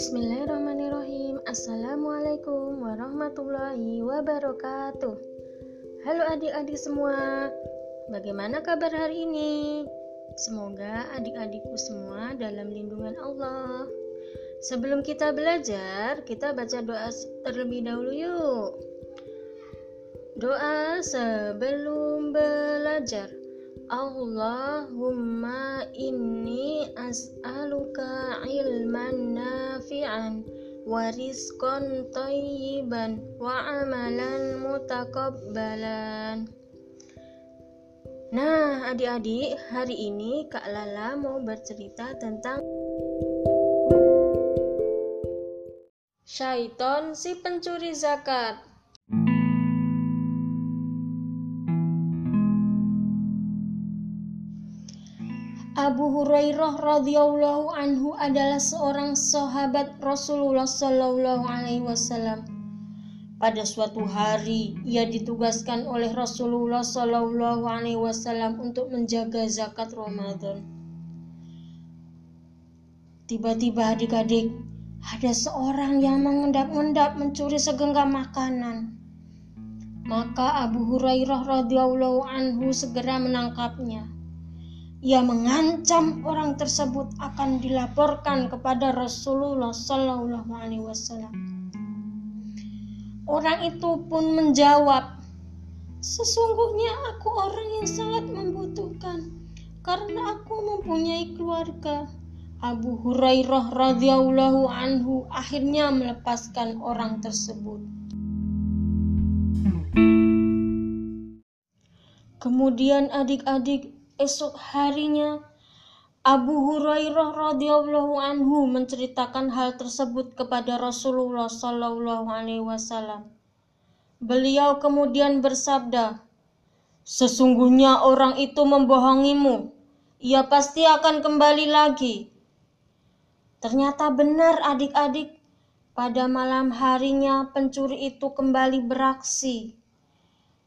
Bismillahirrahmanirrahim. Assalamualaikum warahmatullahi wabarakatuh. Halo adik-adik semua Bagaimana kabar hari ini? Semoga adik-adikku semua dalam lindungan Allah. Sebelum kita belajar, kita baca doa terlebih dahulu yuk. Doa sebelum belajar Allahumma inni as'aluka ilman nafi'an wa rizqan tayyiban wa amalan mutakabbalan Nah, adik-adik, hari ini Kak Lala mau bercerita tentang Syaiton si pencuri zakat. Abu Hurairah radhiyallahu anhu adalah seorang sahabat Rasulullah shallallahu alaihi wasallam. Pada suatu hari, ia ditugaskan oleh Rasulullah shallallahu alaihi wasallam untuk menjaga zakat Ramadan. Tiba-tiba adik-adik, ada seorang yang mengendap-endap mencuri segenggam makanan. Maka Abu Hurairah radhiyallahu anhu segera menangkapnya ia mengancam orang tersebut akan dilaporkan kepada Rasulullah Shallallahu Alaihi Wasallam. Orang itu pun menjawab, sesungguhnya aku orang yang sangat membutuhkan karena aku mempunyai keluarga. Abu Hurairah radhiyallahu anhu akhirnya melepaskan orang tersebut. Kemudian adik-adik esok harinya Abu Hurairah radhiyallahu anhu menceritakan hal tersebut kepada Rasulullah shallallahu alaihi wasallam. Beliau kemudian bersabda, "Sesungguhnya orang itu membohongimu. Ia pasti akan kembali lagi." Ternyata benar adik-adik, pada malam harinya pencuri itu kembali beraksi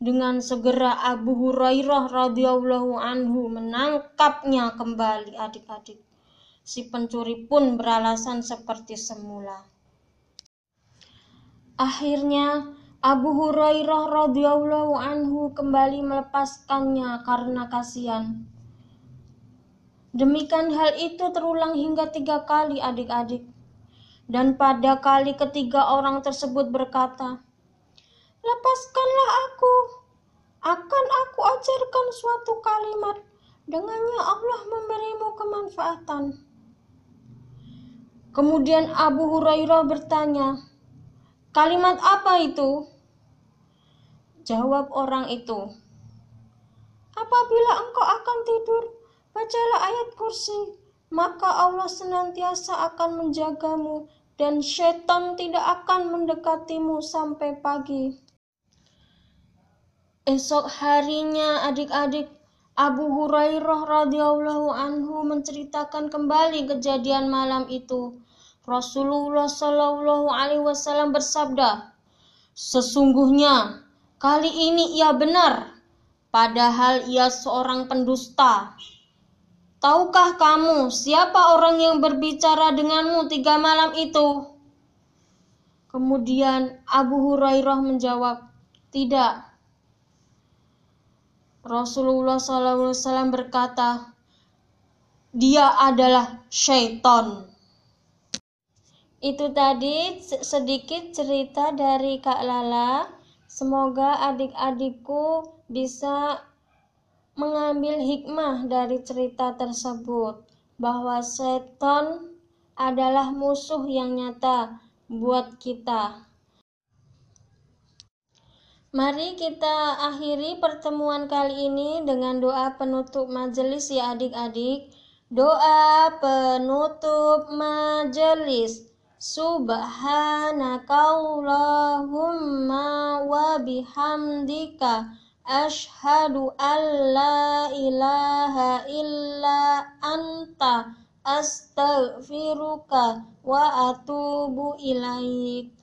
dengan segera Abu Hurairah radhiyallahu anhu menangkapnya kembali adik-adik. Si pencuri pun beralasan seperti semula. Akhirnya Abu Hurairah radhiyallahu anhu kembali melepaskannya karena kasihan. Demikian hal itu terulang hingga tiga kali adik-adik. Dan pada kali ketiga orang tersebut berkata, Lepaskanlah aku. Akan aku ajarkan suatu kalimat. Dengannya Allah memberimu kemanfaatan. Kemudian Abu Hurairah bertanya, Kalimat apa itu? Jawab orang itu, Apabila engkau akan tidur, bacalah ayat kursi, maka Allah senantiasa akan menjagamu dan setan tidak akan mendekatimu sampai pagi. Esok harinya adik-adik Abu Hurairah radhiyallahu anhu menceritakan kembali kejadian malam itu. Rasulullah shallallahu alaihi wasallam bersabda, "Sesungguhnya kali ini ia benar, padahal ia seorang pendusta. Tahukah kamu siapa orang yang berbicara denganmu tiga malam itu?" Kemudian Abu Hurairah menjawab, "Tidak." Rasulullah SAW berkata, "Dia adalah syaitan." Itu tadi sedikit cerita dari Kak Lala. Semoga adik-adikku bisa mengambil hikmah dari cerita tersebut bahwa setan adalah musuh yang nyata buat kita. Mari kita akhiri pertemuan kali ini dengan doa penutup majelis ya adik-adik. Doa penutup majelis. Subhanakallahumma wa bihamdika ashhadu an la ilaha illa anta astaghfiruka wa atubu ilaik.